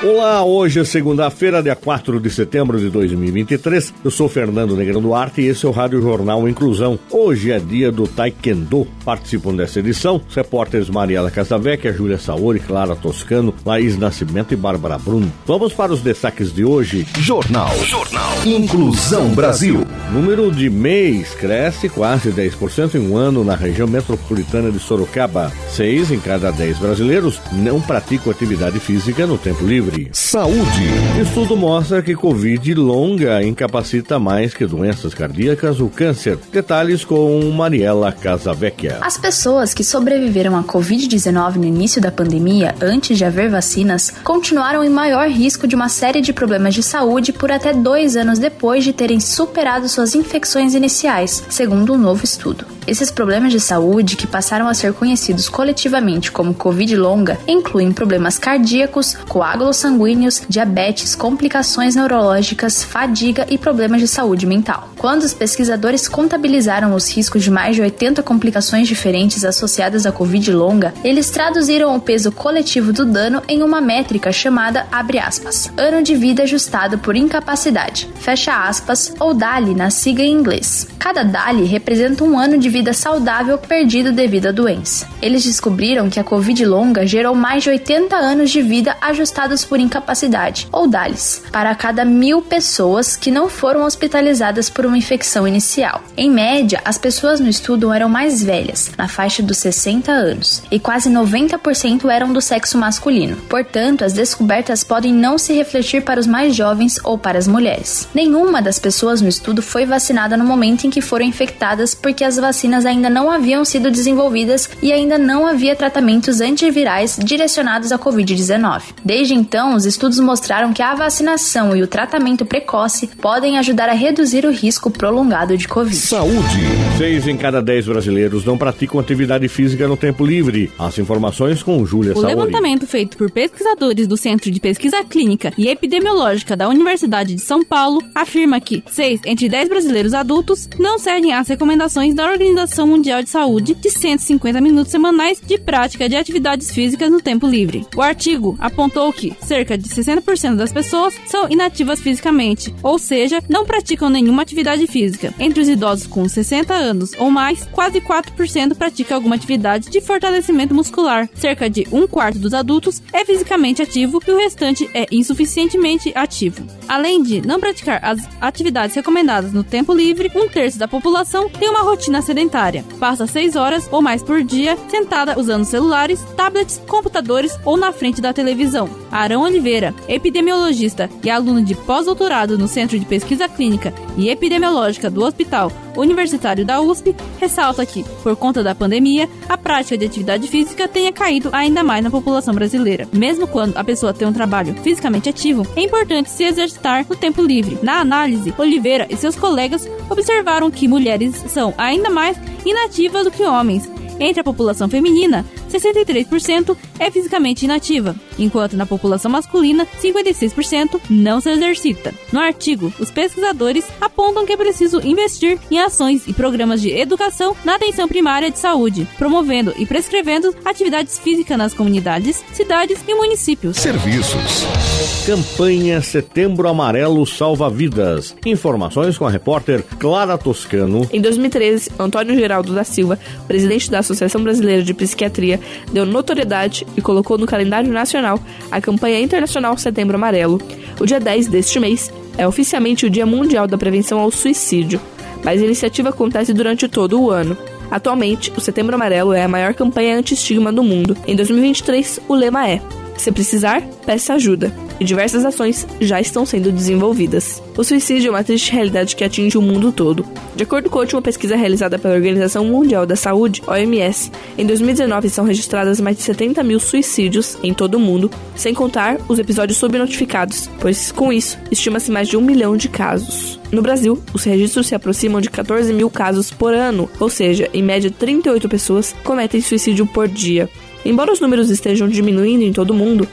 Olá, hoje é segunda-feira, dia 4 de setembro de 2023. Eu sou Fernando Negrão Duarte e esse é o Rádio Jornal Inclusão. Hoje é dia do Taekwondo. Participam dessa edição os repórteres Mariela Casavecchia, Júlia Saori, Clara Toscano, Laís Nascimento e Bárbara Bruno. Vamos para os destaques de hoje. Jornal. Jornal. Inclusão Brasil. Número de mês cresce quase 10% em um ano na região metropolitana de Sorocaba. Seis em cada dez brasileiros não praticam atividade física no tempo livre Saúde. Estudo mostra que Covid longa incapacita mais que doenças cardíacas ou câncer. Detalhes com Mariela Casavecchia. As pessoas que sobreviveram à Covid-19 no início da pandemia, antes de haver vacinas, continuaram em maior risco de uma série de problemas de saúde por até dois anos depois de terem superado suas infecções iniciais, segundo um novo estudo. Esses problemas de saúde, que passaram a ser conhecidos coletivamente como Covid longa, incluem problemas cardíacos, coágulos sanguíneos, diabetes, complicações neurológicas, fadiga e problemas de saúde mental. Quando os pesquisadores contabilizaram os riscos de mais de 80 complicações diferentes associadas à Covid longa, eles traduziram o peso coletivo do dano em uma métrica chamada aspas, ano de vida ajustado por incapacidade, fecha aspas, ou DALI na sigla em inglês. Cada DALI representa um ano de vida saudável perdido devido à doença. Eles descobriram que a Covid longa gerou mais de 80 anos de vida ajustados por incapacidade, ou DALIS, para cada mil pessoas que não foram hospitalizadas por uma infecção inicial. Em média, as pessoas no estudo eram mais velhas, na faixa dos 60 anos, e quase 90% eram do sexo masculino. Portanto, as descobertas podem não se refletir para os mais jovens ou para as mulheres. Nenhuma das pessoas no estudo foi vacinada no momento em que foram infectadas porque as vacinas ainda não haviam sido desenvolvidas e ainda não havia tratamentos antivirais direcionados à Covid-19. Desde então, os estudos mostraram que a vacinação e o tratamento precoce podem ajudar a reduzir o risco prolongado de Covid. Saúde. Seis em cada dez brasileiros não praticam atividade física no tempo livre. As informações com Júlia O Saori. levantamento feito por pesquisadores do Centro de Pesquisa Clínica e Epidemiológica da Universidade de São Paulo afirma que seis entre dez brasileiros adultos não seguem as recomendações da Organização Organização Mundial de Saúde de 150 minutos semanais de prática de atividades físicas no tempo livre. O artigo apontou que cerca de 60% das pessoas são inativas fisicamente, ou seja, não praticam nenhuma atividade física. Entre os idosos com 60 anos ou mais, quase 4% pratica alguma atividade de fortalecimento muscular. Cerca de um quarto dos adultos é fisicamente ativo e o restante é insuficientemente ativo. Além de não praticar as atividades recomendadas no tempo livre, um terço da população tem uma rotina sedentária. Passa 6 horas ou mais por dia sentada usando celulares, tablets, computadores ou na frente da televisão. Arão Oliveira, epidemiologista e aluno de pós-doutorado no Centro de Pesquisa Clínica e Epidemiológica do Hospital Universitário da USP, ressalta que, por conta da pandemia, a prática de atividade física tenha caído ainda mais na população brasileira. Mesmo quando a pessoa tem um trabalho fisicamente ativo, é importante se exercitar no tempo livre. Na análise, Oliveira e seus colegas observaram que mulheres são ainda mais inativas do que homens. Entre a população feminina, 63% é fisicamente inativa, enquanto na população masculina, 56% não se exercita. No artigo, os pesquisadores apontam que é preciso investir em ações e programas de educação na atenção primária de saúde, promovendo e prescrevendo atividades físicas nas comunidades, cidades e municípios. Serviços. Campanha Setembro Amarelo Salva Vidas. Informações com a repórter Clara Toscano. Em 2013, Antônio Geraldo da Silva, presidente da Associação Brasileira de Psiquiatria, deu notoriedade e colocou no calendário nacional a campanha internacional Setembro Amarelo. O dia 10 deste mês é oficialmente o Dia Mundial da Prevenção ao Suicídio, mas a iniciativa acontece durante todo o ano. Atualmente, o Setembro Amarelo é a maior campanha anti-estigma do mundo. Em 2023, o lema é: Se precisar, peça ajuda. E diversas ações já estão sendo desenvolvidas. O suicídio é uma triste realidade que atinge o mundo todo. De acordo com a última pesquisa realizada pela Organização Mundial da Saúde, OMS, em 2019 são registradas mais de 70 mil suicídios em todo o mundo, sem contar os episódios subnotificados, pois com isso estima-se mais de um milhão de casos. No Brasil, os registros se aproximam de 14 mil casos por ano, ou seja, em média 38 pessoas cometem suicídio por dia. Embora os números estejam diminuindo em todo o mundo,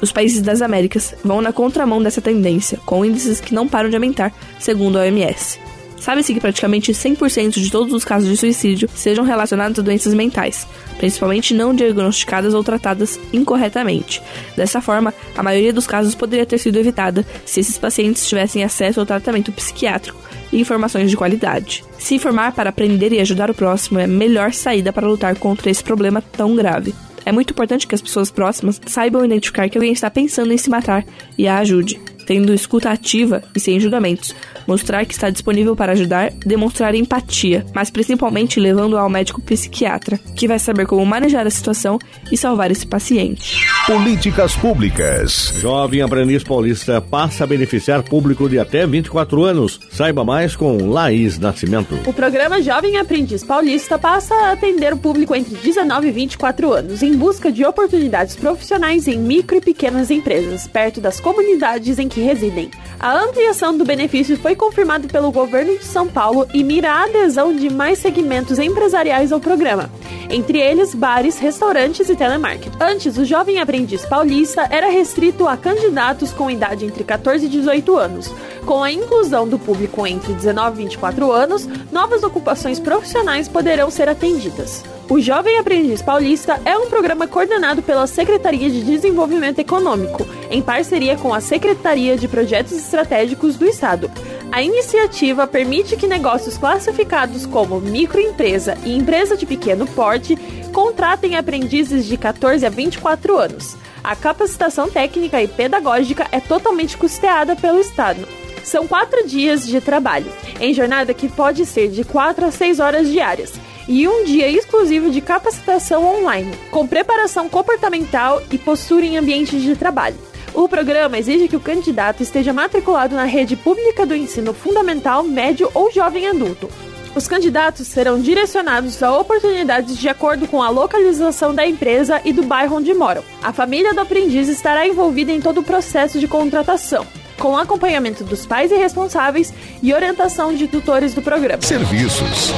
os países das Américas vão na contramão dessa tendência, com índices que não param de aumentar, segundo a OMS. Sabe-se que praticamente 100% de todos os casos de suicídio sejam relacionados a doenças mentais, principalmente não diagnosticadas ou tratadas incorretamente. Dessa forma, a maioria dos casos poderia ter sido evitada se esses pacientes tivessem acesso ao tratamento psiquiátrico e informações de qualidade. Se informar para aprender e ajudar o próximo é a melhor saída para lutar contra esse problema tão grave. É muito importante que as pessoas próximas saibam identificar que alguém está pensando em se matar. E a ajude tendo escuta ativa e sem julgamentos, mostrar que está disponível para ajudar, demonstrar empatia, mas principalmente levando ao médico psiquiatra, que vai saber como manejar a situação e salvar esse paciente. Políticas públicas. Jovem aprendiz paulista passa a beneficiar público de até 24 anos. Saiba mais com Laís Nascimento. O programa Jovem Aprendiz Paulista passa a atender o público entre 19 e 24 anos em busca de oportunidades profissionais em micro e pequenas empresas, perto das comunidades em que que residem. A ampliação do benefício foi confirmada pelo governo de São Paulo e mira a adesão de mais segmentos empresariais ao programa, entre eles bares, restaurantes e telemarketing. Antes, o jovem aprendiz paulista era restrito a candidatos com idade entre 14 e 18 anos. Com a inclusão do público entre 19 e 24 anos, novas ocupações profissionais poderão ser atendidas. O Jovem Aprendiz Paulista é um programa coordenado pela Secretaria de Desenvolvimento Econômico, em parceria com a Secretaria de Projetos Estratégicos do Estado. A iniciativa permite que negócios classificados como microempresa e empresa de pequeno porte contratem aprendizes de 14 a 24 anos. A capacitação técnica e pedagógica é totalmente custeada pelo Estado. São quatro dias de trabalho, em jornada que pode ser de 4 a 6 horas diárias e um dia exclusivo de capacitação online, com preparação comportamental e postura em ambientes de trabalho. O programa exige que o candidato esteja matriculado na rede pública do ensino fundamental, médio ou jovem adulto. Os candidatos serão direcionados a oportunidades de acordo com a localização da empresa e do bairro onde moram. A família do aprendiz estará envolvida em todo o processo de contratação com acompanhamento dos pais e responsáveis e orientação de tutores do programa. Serviços.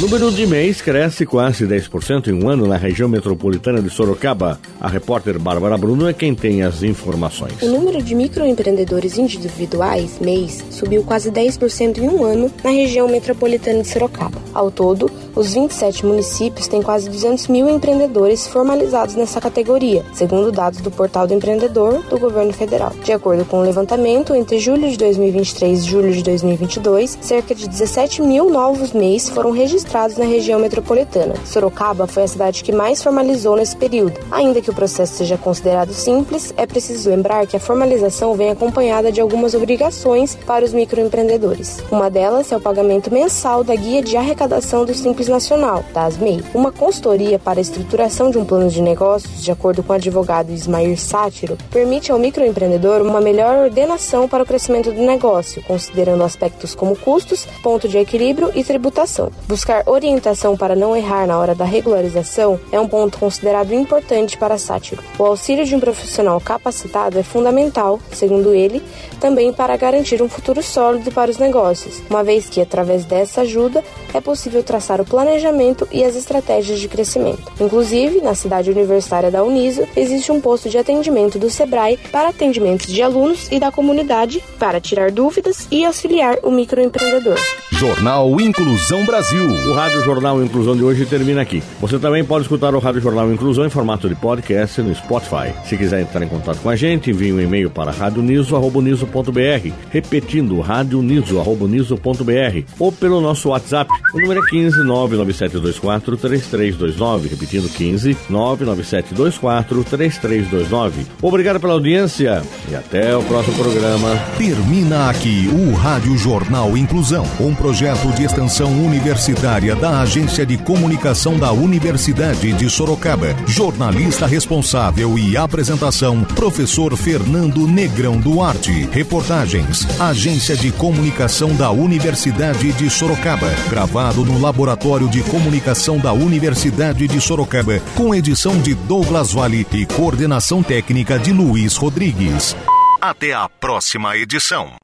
Número de mês cresce quase 10% em um ano na região metropolitana de Sorocaba. A repórter Bárbara Bruno é quem tem as informações. O número de microempreendedores individuais, mês, subiu quase 10% em um ano na região metropolitana de Sorocaba. Ao todo, os 27 municípios têm quase 200 mil empreendedores formalizados nessa categoria, segundo dados do Portal do Empreendedor do governo federal. De acordo com o levantamento, entre julho de 2023 e julho de 2022, cerca de 17 mil novos MEIs foram registrados na região metropolitana. Sorocaba foi a cidade que mais formalizou nesse período. Ainda que o processo seja considerado simples, é preciso lembrar que a formalização vem acompanhada de algumas obrigações para os microempreendedores. Uma delas é o pagamento mensal da Guia de Arrecadação do Simples Nacional, da ASMEI, uma consultoria para a estruturação de um plano de negócios, de acordo com o advogado Ismair Sátiro, permite ao microempreendedor uma melhor ordenação para o crescimento do negócio, considerando aspectos como custos, ponto de equilíbrio e tributação. Buscar orientação para não errar na hora da regularização é um ponto considerado importante para Sátiro. O auxílio de um profissional capacitado é fundamental, segundo ele, também para garantir um futuro sólido para os negócios, uma vez que, através dessa ajuda, é possível traçar o planejamento e as estratégias de crescimento. Inclusive, na cidade universitária da Uniso, existe um posto de atendimento do SEBRAE para atendimentos de alunos e da comunidade para tirar dúvidas e auxiliar o microempreendedor. Jornal Inclusão Brasil. O Rádio Jornal Inclusão de hoje termina aqui. Você também pode escutar o Rádio Jornal Inclusão em formato de podcast no Spotify. Se quiser entrar em contato com a gente, envie um e-mail para radioniso.br, repetindo radioniso.br ou pelo nosso WhatsApp, o número é 15 3329, repetindo 15 3329. Obrigado pela audiência e até o próximo programa. Termina aqui o Rádio Jornal Inclusão, um projeto de extensão universitária da Agência de Comunicação da Universidade de Sorocaba. Jornalista responsável e apresentação, professor Fernando Negrão Duarte. Reportagens, Agência de Comunicação da Universidade de Sorocaba. Gravado no Laboratório de Comunicação da Universidade de Sorocaba, com edição de Douglas Vale e coordenação técnica de Luiz Rodrigues. Até a próxima edição.